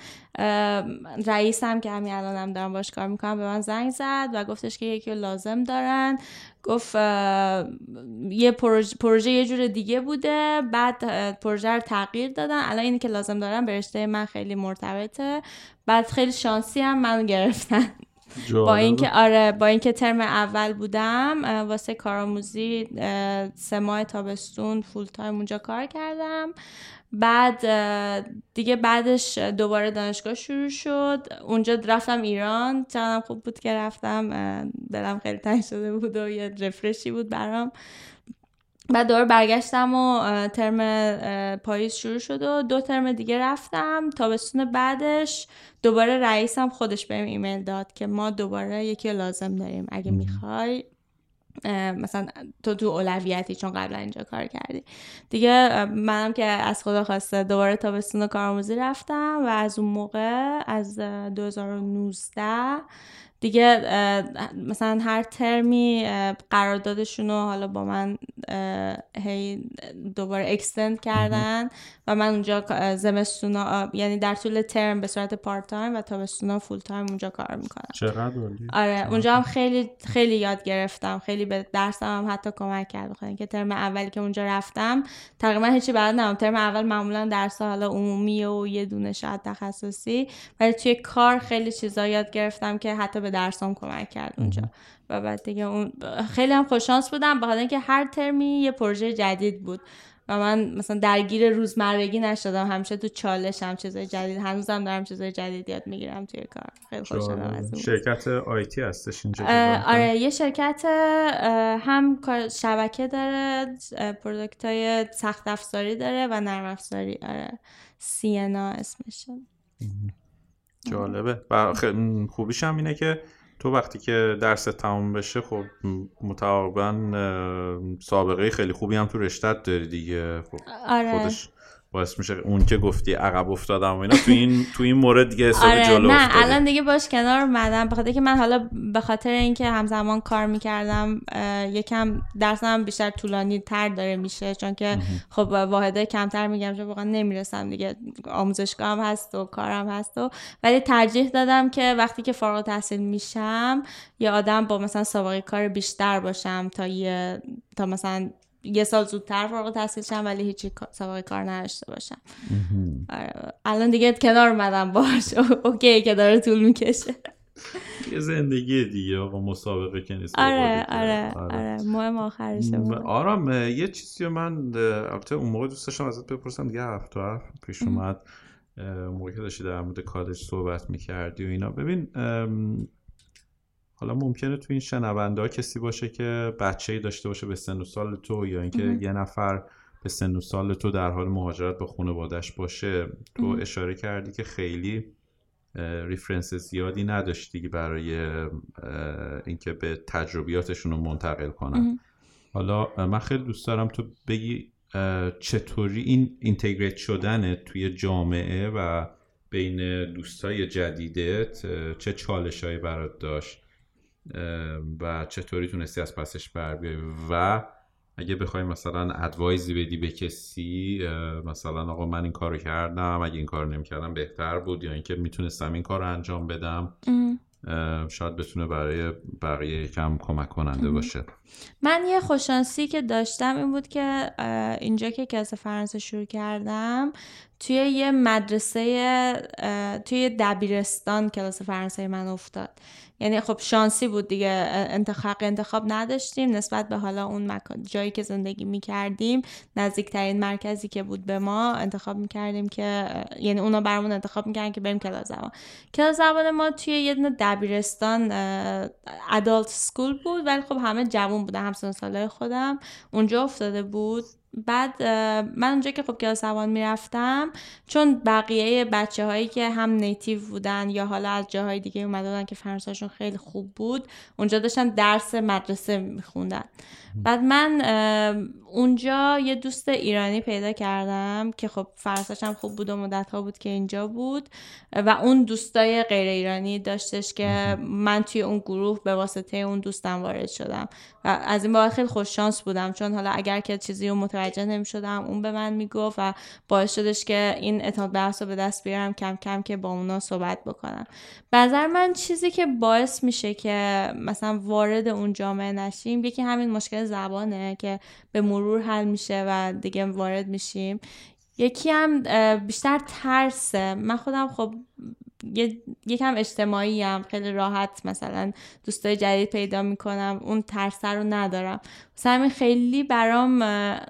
رئیسم که همین الانم دارم باش کار می‌کنم به من زنگ زد و گفتش که یکی رو لازم دارن. گفت یه پروژه, پروژه یه جور دیگه بوده. بعد پروژه رو تغییر دادن. الان اینی که لازم دارم به رشته من خیلی مرتبطه. بعد خیلی شانسی هم من گرفتن با اینکه آره با اینکه ترم اول بودم واسه کارآموزی سه ماه تابستون فول تایم اونجا کار کردم. بعد دیگه بعدش دوباره دانشگاه شروع شد. اونجا رفتم ایران. چقدرم خوب بود که رفتم. دلم خیلی تنگ شده بود و یه رفرشی بود برام. بعد دوباره برگشتم و ترم پاییز شروع شد و دو ترم دیگه رفتم. تابستون بعدش دوباره رئیسم خودش بهم ایمیل داد که ما دوباره یکی لازم داریم. اگه می‌خوای مثلا تو تو اولویتی چون قبلا اینجا کار کردی. دیگه منم که از خدا خواسته دوباره تابستون کارآموزی رفتم و از اون موقع از اه، 2019 دیگه مثلا هر ترمی قراردادشون رو حالا با من هی دوباره extend کردن. و من اونجا زمستونا یعنی در طول ترم به صورت part time و تابستونا full time اونجا کار می‌کنم. چقدر آره اونجا هم خیلی خیلی یاد گرفتم. خیلی به درسم هم حتی کمک کرد. بخاطر اینکه ترم اولی که اونجا رفتم تقریبا هیچی بلد نبودم. ترم اول معمولا درس حالا عمومی و یه دونه شاید تخصصی. ولی توی کار خیلی چیزا یاد گرفتم که حتی به درسام کمک کرد اونجا. و بعد دیگه اون خیلی هم خوششانس بودم. بخاطر اینکه هر ترمی یه پروژه جدید بود. و من مثلا درگیر روزمرگی نشدم. همیشه تو چالشم چیزای جدید. هنوزم دارم چیزای جدید یاد می‌گیرم توی کار. خیلی خوشحالم از اون شرکت آیتی هستش اینجا آره یه شرکت هم کار- شبکه داره پرودکت های سخت افزاری داره و نرم افزاری. آره سینا اسمشه. جالبه. و خوبیش هم اینه که تو وقتی که درس تموم بشه خب مطابقا سابقه خیلی خوبی هم تو رشتت داری دیگه. خب آره. خودش باعث میشه اون که گفتی عقب افتادم و اینا تو این تو این مورد دیگه حساب آره جلو نه افتادی. الان دیگه باش کنار اومدم. به خاطر که من حالا به خاطر اینکه همزمان کار می‌کردم یکم درسم بیشتر طولانی تر داره میشه چون که خب واحده کمتر میگم چون واقعا نمی‌رسم دیگه. آموزشگاه هم هست و کارم هست و ولی ترجیح دادم که وقتی که فارغ تحصیل میشم یه آدم با مثلا سابقه کار بیشتر باشم تا یه تا مثلا یه سال زودتر فارغ تحصیل شم ولی هیچی سابقه کار نداشته باشم. آره. الان دیگه کنار اومدم باش اوکی که داره طول می‌کشه. یه زندگی دیگه آقا مسابقه که نیست آره دیگه. آره آره. مهم آخرشه. آرام یه چیزی من البته اون موقع دوست داشتم ازت بپرسم دیگه هفت تا حرف پیش اومد موقع که داشتی در مورد کالج صحبت می‌کردی و اینا. ببین حالا ممکنه تو این شنونده ها کسی باشه که بچه داشته باشه به سن و سال تو یا اینکه. یه نفر به سن و سال تو در حال مهاجرت به خانوادش باشه تو مهم. اشاره کردی که خیلی reference زیادی نداشتی برای اینکه به تجربیاتشون رو منتقل کنن مهم. حالا من خیلی دوست دارم تو بگی چطوری این integrate شدن توی جامعه و بین دوستای جدیدت چه چالشهایی برات داشت و چطوری تونستی از پسش بر بیای و اگه بخوای مثلا ادوایزی بدی به کسی مثلا آقا من این کارو کردم اگه این کارو نمی‌کردم بهتر بود یا اینکه می‌تونستم این کار رو انجام بدم شاید بتونه برای بقیه کم کمک کننده. باشه. من یه خوششانسی که داشتم این بود که اینجا که کلاس فرانسه شروع کردم توی یه مدرسه توی دبیرستان کلاس فرانسه من افتاد. یعنی خب شانسی بود دیگه انتخاب انتخاب نداشتیم. نسبت به حالا اون مکان جایی که زندگی می کردیم نزدیکترین مرکزی که بود به ما انتخاب می کردیم که یعنی اونا برامون انتخاب می کردن که بریم کلاس زبان. کلاس زبان ما توی یه دونه دبیرستان ادالت سکول بود ولی خب همه جوون بودن همسن ساله خودم. اونجا افتاده بود. بعد من اونجا که خب کلاس زبان می‌رفتم چون بقیه بچه هایی که هم نیتیو بودن یا حالا از جاهای دیگه اومده بودن که فرانسهشون خیلی خوب بود اونجا داشتن درس مدرسه میخوندن. بعد من اونجا یه دوست ایرانی پیدا کردم که خب فرانسه‌ش هم خوب بود و مدت ها بود که اینجا بود و اون دوستای غیر ایرانی داشتش که من توی اون گروه به واسطه اون دوستم وارد شدم. از این بابت خیلی خوش شانس بودم. چون حالا اگر که چیزی رو متوجه نمی شدم اون به من می‌گفت و باعث شدش که این اعتماد به رو به دست بیارم کم کم که با اونا صحبت بکنم. به نظر من چیزی که باعث میشه که مثلا وارد اون جامعه نشیم یکی همین مشکل زبانه که به مرور حل میشه و دیگه وارد میشیم. یکی هم بیشتر ترسه. من خودم خب یه- یکم اجتماعی هم خیلی راحت مثلا دوستای جدید پیدا می‌کنم اون ترسه رو ندارم. همین خیلی برام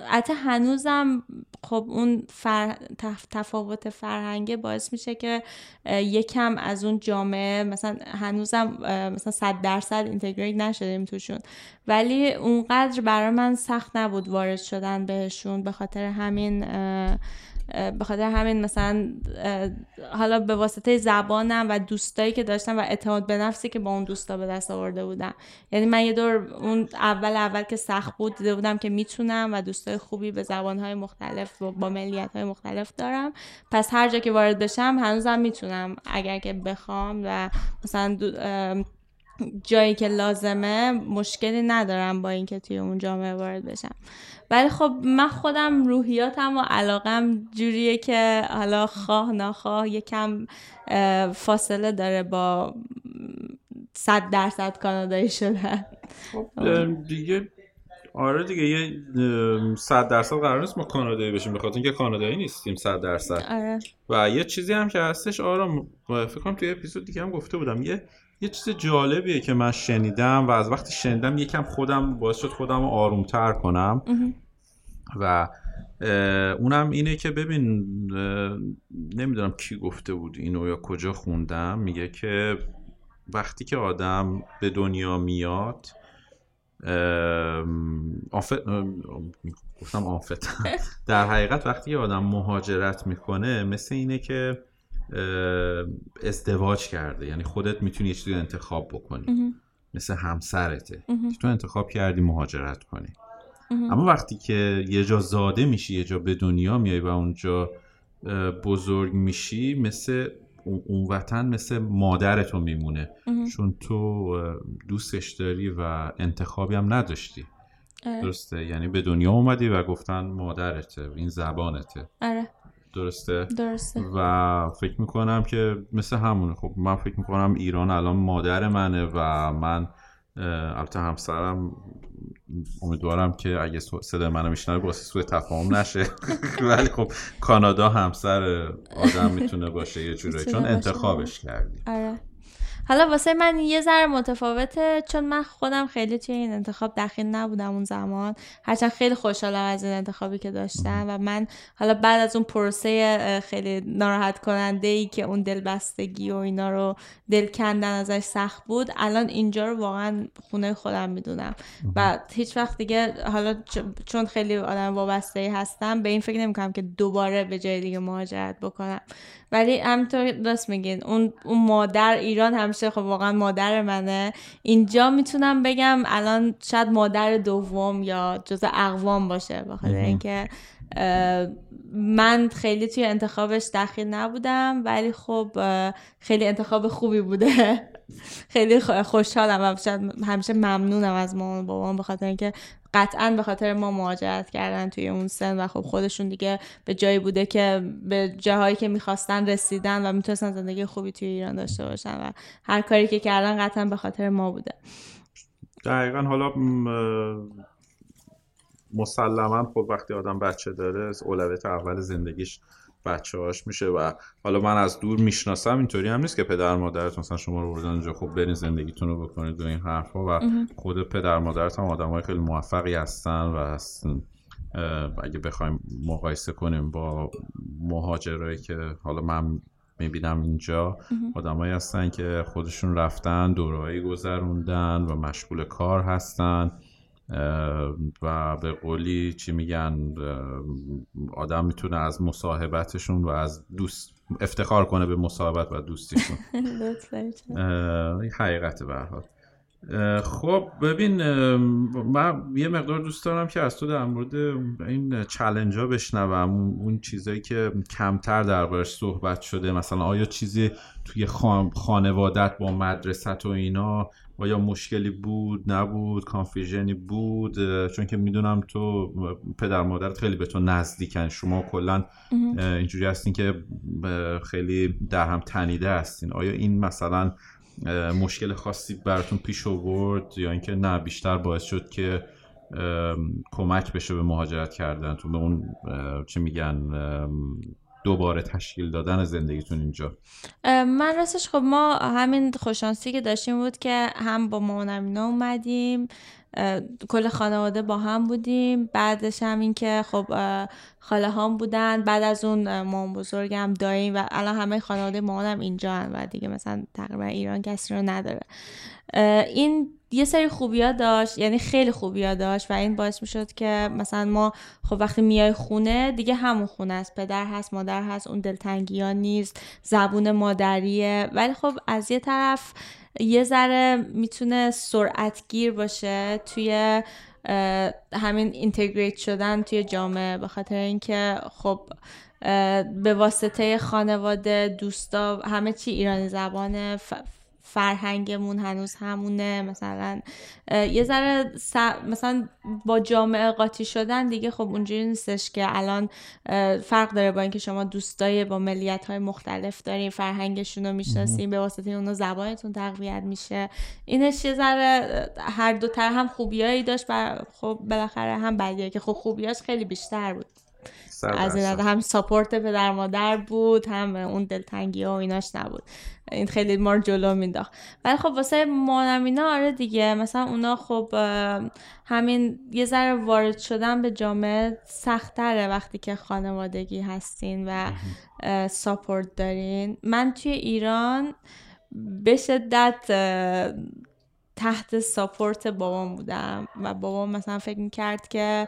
حتی هنوزم خب اون فر... تف- تفاوت فرهنگه باعث میشه که یکم از اون جامعه مثلا هنوزم مثلا صد درصد اینتگریت نشدیم توشون. ولی اونقدر برای من سخت نبود وارد شدن بهشون به خاطر همین به خاطر همین مثلا حالا به واسطه زبانم و دوستایی که داشتم و اعتماد به نفسی که با اون دوستا به دست آورده بودم. یعنی من یه دور اون اول اول که سخت بود دیده بودم که می‌تونم و دوستای خوبی به زبانهای مختلف و با ملیت های مختلف دارم. پس هر جا که وارد بشم هنوزم می‌تونم اگر که بخوام و مثلا جایی که لازمه مشکلی ندارم با اینکه توی اون جامعه وارد بشم. ولی خب من خودم روحیاتم و علاقم جوریه که حالا خواه ناخواه یکم فاصله داره با صد درصد کانادایی شدن. اه، دیگه آره دیگه یه صد درصد قرار نیست ما کانادایی بشیم به خاطر اینکه کانادایی نیستیم صد درصد. آره. و یه چیزی هم که هستش آرام فکر کنم توی اپیزود دیگه هم گفته بودم یه یه چیز جالبیه که من شنیدم و از وقتی شنیدم یکم خودم باعث شد خودم رو آرومتر کنم. و اونم اینه که ببین نمی‌دونم کی گفته بود اینو یا کجا خوندم. میگه که وقتی که آدم به دنیا میاد آفت گفتم آفت در حقیقت وقتی آدم مهاجرت می‌کنه مثل اینه که ازدواج کرده. یعنی خودت می‌تونی یه چیزی انتخاب بکنی. مهم. مثل همسرته. مهم. تو انتخاب کردی مهاجرت کنی. اما وقتی که یه جا زاده میشی یه جا به دنیا میای و اونجا بزرگ میشی مثل اون وطن مثل مادرتو میمونه. چون تو دوستش داری و انتخابی هم نداشتی. آره. درسته؟ یعنی به دنیا اومدی و گفتن مادرته این زبانته. آره. درسته؟ درسته. و فکر می‌کنم که مثل همونه. خب من فکر می‌کنم ایران الان مادر منه و من البته همسرم امیدوارم که اگه صدای منو میشنوه واسه سوء تفاهم نشه. ولی خب کانادا همسر آدم می‌تونه باشه یه جورایی. چون انتخابش کردی آره. حالا واسه من یه ذره متفاوته چون من خودم خیلی توی این انتخاب دخیل نبودم اون زمان. هرچند خیلی خوشحالم از این انتخابی که داشتم و من حالا بعد از اون پروسه خیلی ناراحت کننده ای که اون دلبستگی و اینا رو دل کندن ازش سخت بود الان اینجا رو واقعا خونه خودم می‌دونم. و هیچ وقت دیگه حالا چون خیلی آدم وابسته هستم به این فکر نمی‌کنم که دوباره به جای دیگه مهاجرت بکنم. ولی همینطور راست میگین اون اون مادر ایران همیشه خب واقعا مادر منه. اینجا می‌تونم بگم الان شاید مادر دوم یا جز اقوام باشه بخاطر اینکه من خیلی توی انتخابش دخیل نبودم ولی خب خیلی انتخاب خوبی بوده. خیلی خوشحالم و همیشه ممنونم از مامان بابام به خاطر اینکه قطعا به خاطر ما مهاجرت کردن توی اون سن و خب خودشون دیگه به جایی بوده که به جاهایی که می‌خواستن رسیدن و می‌تونستن زندگی خوبی توی ایران داشته باشن و هر کاری که کردن قطعا به خاطر ما بوده. دقیقا حالا مسلما خب وقتی آدم بچه داره اولویت اول زندگیش بچه هاش میشه و حالا من از دور می‌شناسم اینطوری هم نیست که پدر مادرت مثلا شما رو بردن اینجا خب برین زندگیتون رو بکنید و این حرفا و خود پدر مادرت هم آدم های خیلی موفقی هستن و اگه بخوایم مقایسه کنیم با مهاجرایی که حالا من می‌بینم اینجا آدمایی هستن که خودشون رفتن دورایی گذروندن و مشغول کار هستن. و به قولی چی میگن آدم می‌تونه از مصاحبتشون و از دوست افتخار کنه به مصاحبت و دوستیشون. حقیقت به خب ببین من یه مقدار دوست دارم که از تو در مورد این چلنج ها بشنوم. اون چیزایی که کمتر دربارش صحبت شده. مثلا آیا چیزی توی خانوادت با مدرسه و اینا آیا مشکلی بود نبود کانفیژنی بود چون که می‌دونم تو پدر مادرت خیلی به تو نزدیکن. شما کلا اینجوری هستین که خیلی در هم تنیده هستین. آیا این مثلا مشکل خاصی براتون پیش آورد؟ یا اینکه نه بیشتر باعث شد که کمک بشه به مهاجرت کردن؟ تو به اون چه میگن دوباره تشکیل دادن زندگیتون اینجا؟ من راستش خب ما همین خوشانسی که داشتیم بود که هم با مامانم اینا اومدیم کل خانواده با هم بودیم. بعدش هم این که خب خاله هم بودن. بعد از اون مامان بزرگم داییم و الان همه خانواده مامانم اینجا هم و دیگه مثلا تقریبا ایران کسی رو نداره. این یه سری خوبیا داشت یعنی خیلی خوبیا داشت و این باعث می شد که مثلا ما خب وقتی میای خونه دیگه همون خونه است. پدر هست مادر هست اون دلتنگی ها نیست زبون مادریه. ولی خب از یه طرف یه ذره می‌تونه سرعت گیر باشه توی همین اینتگریت شدن توی جامعه. به خاطر اینکه خب به واسطه خانواده دوستا همه چی ایرانی زبانه. فرهنگمون هنوز همونه. مثلا یه ذره مثلا با جامعه قاطی شدن دیگه خب اونجوری نیستش که الان فرق داره با اینکه شما دوستای با ملیت های مختلف دارین فرهنگشون رو می‌شناسین به واسطه اونو زبانتون تقویت میشه. اینش یه ذره هر دو تر هم خوبیایی داشت و خب بالاخره هم بدیه که خب خوبیاش خیلی بیشتر بود. از این هم ساپورت پدر مادر بود هم اون دلتنگی ها و ایناش نبود. این خیلی مار جلو مینداخت ولی خب واسه مانم اینا آره دیگه. مثلا اونا خب همین یه ذره وارد شدن به جامعه سختره وقتی که خانوادگی هستین و ساپورت دارین. من توی ایران به شدت تحت ساپورت بابام بودم و بابام مثلا فکر می‌کرد که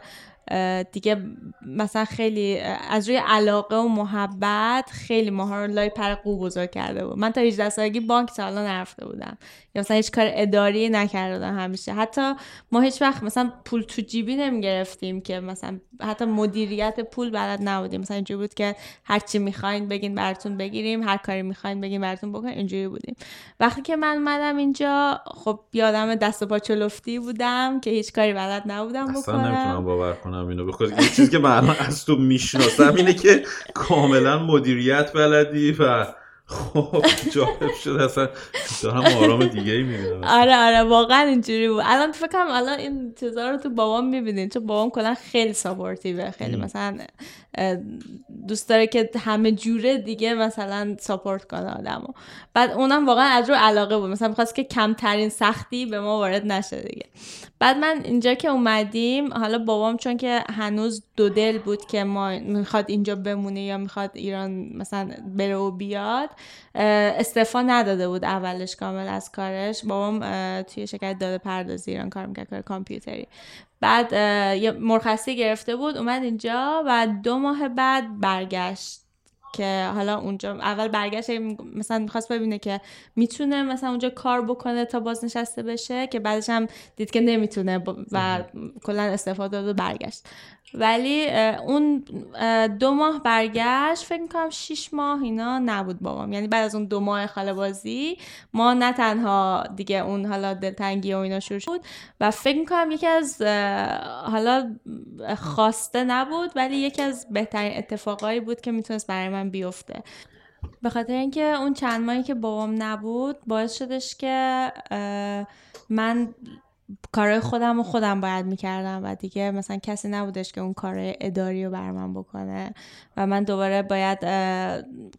دیگه مثلا خیلی از روی علاقه و محبت خیلی ماها رو لای پر قو بزرگ کرده بود. من تا 18 سالگی بانک تا حالا نرفته بودم. یا مثلا هیچ کار اداری نکرده بودم همیشه. حتی ما هیچ وقت مثلا پول تو جیبی نمی‌گرفتیم که مثلا حتی مدیریت پول بلد نبودیم. مثلا اینجوری بود که هر چی می‌خواین بگین براتون بگیریم هر کاری می‌خواین بگین براتون بکنین اینجوری بودیم. وقتی که من اومدم اینجا خب یادم دست و پا چلفتی بودم که هیچ کاری بلد نبودم بکنم اصلا نمی‌تونم باور کنم. اینو بخاطر یه چیزی که من از تو می‌شناسم اینه که کاملا مدیریت بلدی و خب جالب شد اصلا. دارم آرام دیگه ای می‌بینم. آره آره واقعا اینجوری بود. الان فکر کنم الان این چیزا رو تو بابام می‌بینین چون بابام کلا خیلی ساپورتیوه خیلی مثلا دوست داره که همه جوره دیگه مثلا ساپورت کنه آدمو. بعد اونم واقعا از رو علاقه بود. مثلا می‌خواست که کمترین سختی به ما وارد نشه دیگه. بعد من اینجا که اومدیم حالا بابام چون که هنوز دو دل بود که ما می‌خواد اینجا بمونه یا می‌خواد ایران مثلا بره و بیاد استفا نداده بود اولش کامل از کارش. بابام توی شرکت داده پردازی ایران کار می‌کرد کار کامپیوتری. بعد یه مرخصی گرفته بود اومد اینجا و دو ماه بعد برگشت. که حالا اونجا اول برگشت مثلا می‌خواست ببینه که می‌تونه مثلا اونجا کار بکنه تا بازنشسته بشه که بعدش هم دید که نمی‌تونه و کلا استفاده داد و برگشت. ولی اون دو ماه برگشت فکر می‌کنم شیش ماه اینا نبود بابام. یعنی بعد از اون دو ماه خاله بازی ما نه تنها دیگه اون حالا دلتنگی و اینا شروع شد و فکر می‌کنم یکی از حالا خواسته نبود ولی یکی از بهترین اتفاقایی بود که می‌تونست برای من بیفته. به خاطر اینکه اون چند ماهی که بابام نبود باعث شدش که من کارهای خودم و خودم باید می‌کردم و دیگه مثلا کسی نبودش که اون کار اداری رو بر من بکنه. و من دوباره باید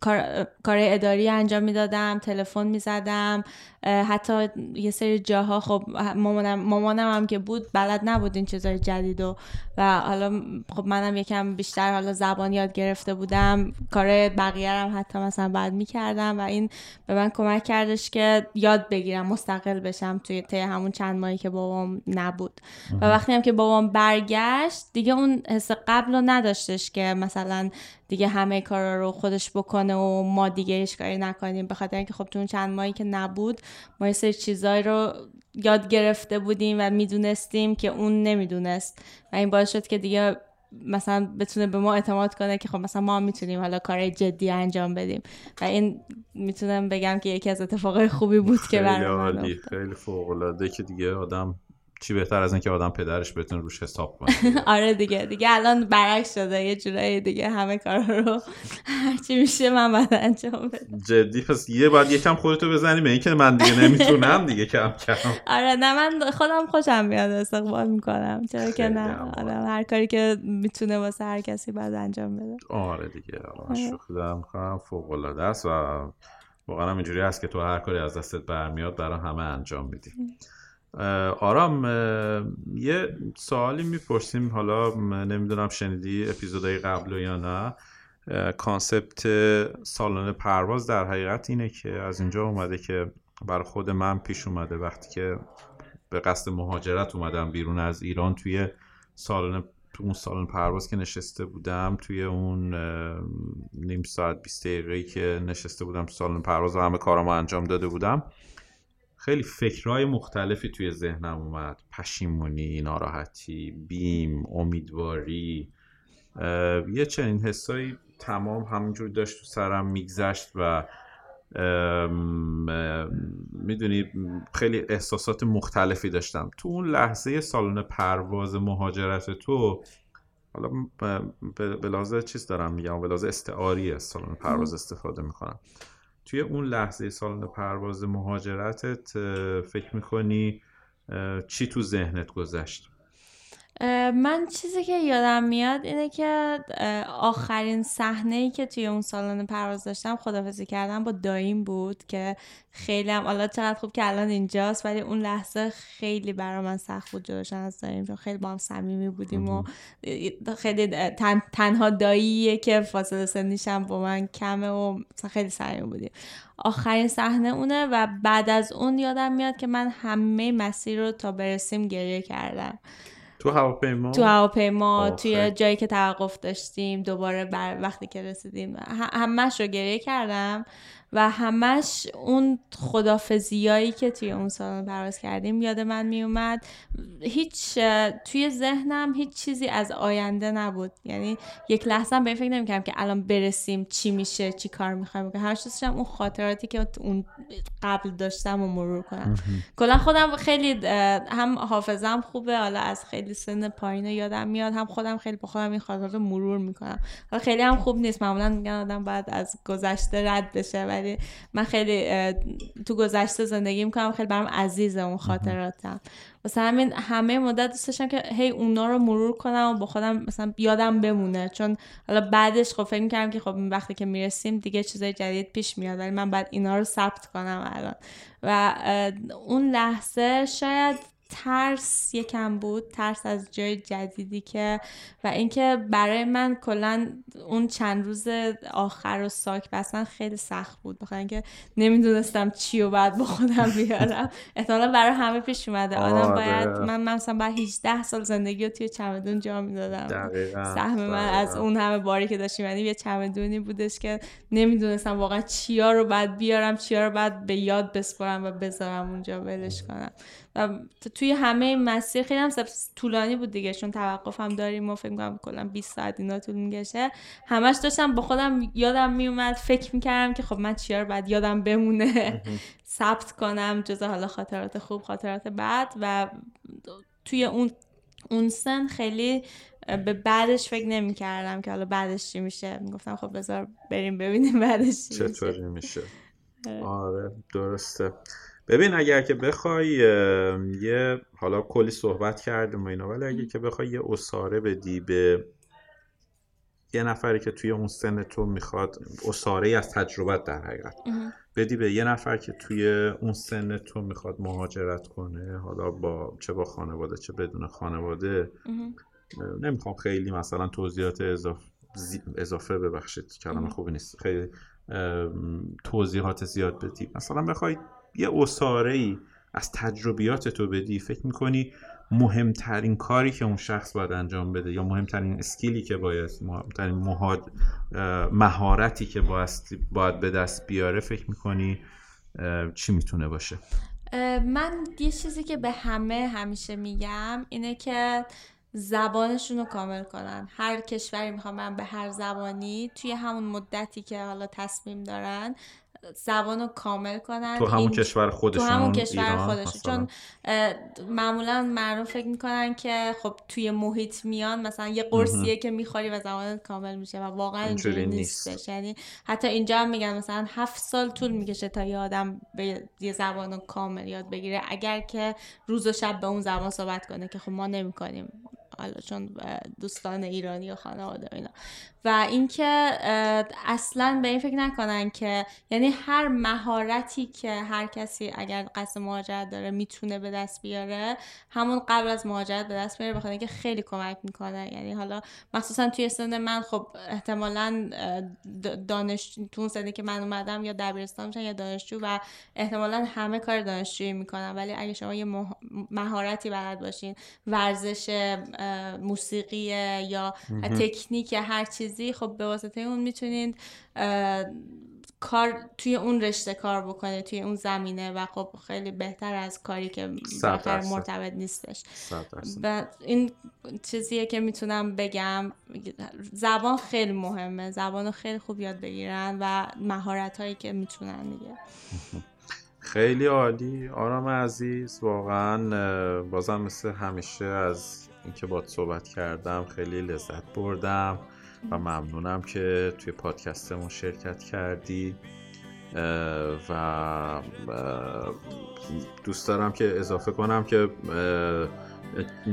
کار, کار اداری انجام می‌دادم تلفن می‌زدم. حتی یه سری جاها خب مامانم, مامانم هم که بود بلد نبود این چیزای جدید و و حالا خب منم یکم بیشتر حالا زبان یاد گرفته بودم. کار بقیه هم حتی مثلا بعد می‌کردم و این به من کمک کردش که یاد بگیرم مستقل بشم توی طی همون چند ماهی که بابام نبود. و وقتی هم که بابام برگشت دیگه اون حس قبل رو نداشتش که مثلا دیگه همه کارا رو خودش بکنه و ما دیگه هیچ کاری نکنیم. به خاطر اینکه خب تو اون چند ماهی که نبود ما یه سری چیزایی رو یاد گرفته بودیم و می‌دونستیم که اون نمی‌دونست. و این باعث شد که دیگه مثلا بتونه به ما اعتماد کنه که خب مثلا ما می‌تونیم حالا کار جدی انجام بدیم. و این می‌تونم بگم که یکی از اتفاقای خوبی بود که برای خیلی فوق العاده که دیگه آدم چی بهتر از اینکه آدم پدرش بتونه روش حساب کنه؟ آره دیگه دیگه الان برعکس شده یه جورایی دیگه همه کار رو هرچی میشه من باید انجام بدم. جدی پس یه باید یکم خودتو بزنی به اینکه من دیگه نمی‌تونم دیگه کم کم. آره نه من خودم خوشم میاد استقبال می‌کنم چرا که نه. آدم هر کاری که می‌تونه واسه هر کسی باید انجام بده. آره دیگه آره. شوخی دارم فوق العاده است و واقعا اینجوری هست که تو هر کاری از دستت برمیاد برای همه انجام میدی. آرام یه سوالی می‌پرسیم. حالا نمی‌دونم شنیدی اپیزودهای قبل یا نه. کانسپت سالن پرواز در حقیقت اینه که از اینجا اومده که بر خود من پیش اومده وقتی که به قصد مهاجرت اومدم بیرون از ایران. توی سالن تو اون سالن پرواز که نشسته بودم توی اون نیم ساعت 20 دقیقه که نشسته بودم سالن پرواز و همه کارامو انجام داده بودم خیلی فکرهای مختلفی توی ذهنم اومد. پشیمونی ناراحتی بیم امیدواری یه چنین حسایی تمام همونجور داشت تو سرم میگذشت و می‌دونی خیلی احساسات مختلفی داشتم. تو اون لحظه سالن پرواز مهاجرت تو حالا به لحاظ چیز دارم میگم به لحاظ استعاری سالن پرواز استفاده می‌کنم. توی اون لحظه سالن پرواز مهاجرتت فکر می‌کنی چی تو ذهنت گذشت؟ من چیزی که یادم میاد اینه که آخرین صحنه ای که توی اون سالن پرواز داشتم خدافزی کردم با دایم بود که خیلی هم حالا چقدر خوب که الان اینجاست ولی اون لحظه خیلی برا من سخت بود جلوشن از دایم چون خیلی با هم صمیمی بودیم و خیلی تنها داییه که فاصله سنیشم با من کمه و خیلی صمیمی بودیم. آخرین صحنه اونه و بعد از اون یادم میاد که من همه مسیر رو تا برسیم گریه کردم. تو هواپیما تو هواپیما توی. جایی که توقف داشتیم دوباره بر وقتی که رسیدیم همش رو گریه کردم و همش اون خدافزیایی که توی اون سالن پرواز کردیم یاد من میومد. هیچ توی ذهنم هیچ چیزی از آینده نبود. یعنی یک لحظه هم به این فکر نمی‌کردم که الان برسیم چی میشه چی کار می‌خوایم همش دوست داشتم اون خاطراتی که اون قبل داشتم و مرور کنم. کلا خودم خیلی هم حافظم خوبه حالا از خیلی سن پایین یادم میاد هم خودم خیلی با خودم این خاطرات رو مرور می‌کنم. حالا خیلی هم خوب نیست معمولا میگن آدم باید از گذشته رد بشه ولی من خیلی تو گذشته زندگی می‌کنم خیلی برام عزیزه اون خاطراتم. واسه همین همه مدت دوست داشتم که هی اونا رو مرور کنم و با خودم مثلا یادم بمونه. چون حالا بعدش خب فکر می‌کردم که خب وقتی که می‌رسیم دیگه چیزای جدید پیش میاد ولی من باید اینا رو ثبت کنم الان. و اون لحظه شاید ترس یکم بود ترس از جای جدیدی که و اینکه برای من کلا اون چند روز آخر و ساک بستن خیلی سخت بود. بخاطر اینکه نمی‌دونستم چی رو باید با خودم بیارم. احتمالا برای همه پیش اومده. آدم آره. باید من مثلا بعد 18 سال زندگی رو توی چمدون جا می‌دادم. سهم من از. اون همه باری که داشتیم یعنی یه چمدونی بودش که نمی‌دونستم واقعا چیا رو باید بیارم چیا رو باید به یاد بسپارم و بذارم اونجا ولش کنم. و توی همه این مسیر خیلی هم سب- طولانی بود دیگه چون توقف هم داریم و فکر می‌کنم کلا 20 ساعت اینا طول می‌کشه. همش داشتم با خودم یادم میومد فکر می‌کردم که خب من چیا رو باید یادم بمونه. ثبت کنم جز حالا خاطرات خوب خاطرات بد و توی اون اون سن خیلی به بعدش فکر نمی کردم که حالا بعدش چی میشه. گفتم خب بذار بریم ببینیم بعدش چی میشه. چطوری میشه. آره. آره درسته. ببین اگر که بخوای یه حالا کلی صحبت کردیم و اینا ولی اگه که بخوای یه اساره بدی به یه نفری که توی اون سن تو می‌خواد اساره از تجربت در حقیقت. بدی به یه نفر که توی اون سن تو می‌خواد مهاجرت کنه حالا با چه با خانواده چه بدون خانواده. نمی‌خوام خیلی مثلا توضیحات اضافه اضافه ببخشید کلمه مهم. خوبی نیست خیلی توضیحات زیاد بدی مثلا بخوای یه اساره ای از تجربیات تو بدی. فکر می‌کنی مهمترین کاری که اون شخص باید انجام بده یا مهمترین اسکیلی که باید مهمترین مهارتی که باید باید به دست بیاره فکر می‌کنی چی می‌تونه باشه؟ من یه چیزی که به همه همیشه میگم اینه که زبانشون رو کامل کنن. هر کشوری می‌خوام به هر زبانی توی همون مدتی که حالا تصمیم دارن زبان رو کامل کنن. تو همون این- کشور تو خودشون همون کشور خودشون؟ چون معمولا مردم فکر می‌کنن که خب توی محیط میان مثلا یه قرصیه که می‌خوری و زبانت کامل میشه و واقعا اینجوری نیست. نیستش. یعنی حتی اینجا هم میگن مثلا هفت سال طول می‌کشه تا یه آدم به یه زبان رو کامل یاد بگیره اگر که روز و شب به اون زبان صحبت کنه که خب ما نمی‌کنیم. حالا چون دوستان ایرانی و خانواده اینا. و اینکه اصلا به این فکر نکنن که یعنی هر مهارتی که هر کسی اگر قصد مهاجرت داره می‌تونه به دست بیاره همون قبل از مهاجرت به دست بیاره بخاطر اینکه خیلی کمک می‌کنه. یعنی حالا مخصوصا توی سن من خب احتمالا دانش تو سنی که من اومدم یا دبیرستان میشن یا دانشجو و احتمالا همه کار دانشجویی می‌کنن. ولی اگه شما یه مه- مهارتی بلد باشین ورزش موسیقی یا تکنیک هر چیزی خب به واسطه اون می‌تونید کار توی اون رشته کار بکنه توی اون زمینه و خب خیلی بهتر از کاری که درصد. مرتبط نیستش. و این چیزیه که می‌تونم بگم زبان خیلی مهمه زبان رو خیلی خوب یاد بگیرن و مهارت هایی که می‌تونن دیگه خیلی عالی آرام عزیز واقعا بازم مثل همیشه از اینکه باید صحبت کردم خیلی لذت بردم و ممنونم که توی پادکستمون شرکت کردی. و دوست دارم که اضافه کنم که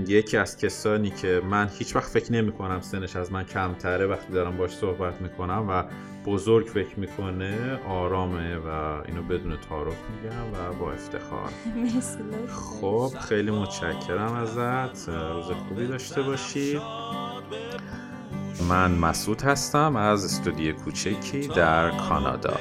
یکی از کسانی که من هیچ وقت فکر نمی کنم سنش از من کمتره وقتی دارم باش صحبت می‌کنم و بزرگ فکر می‌کنه آرامه و اینو بدون تعارف میگم و با افتخار. خب خیلی متشکرم ازت. روز خوبی داشته باشی. من مسعود هستم از استودیو کوچکی در کانادا.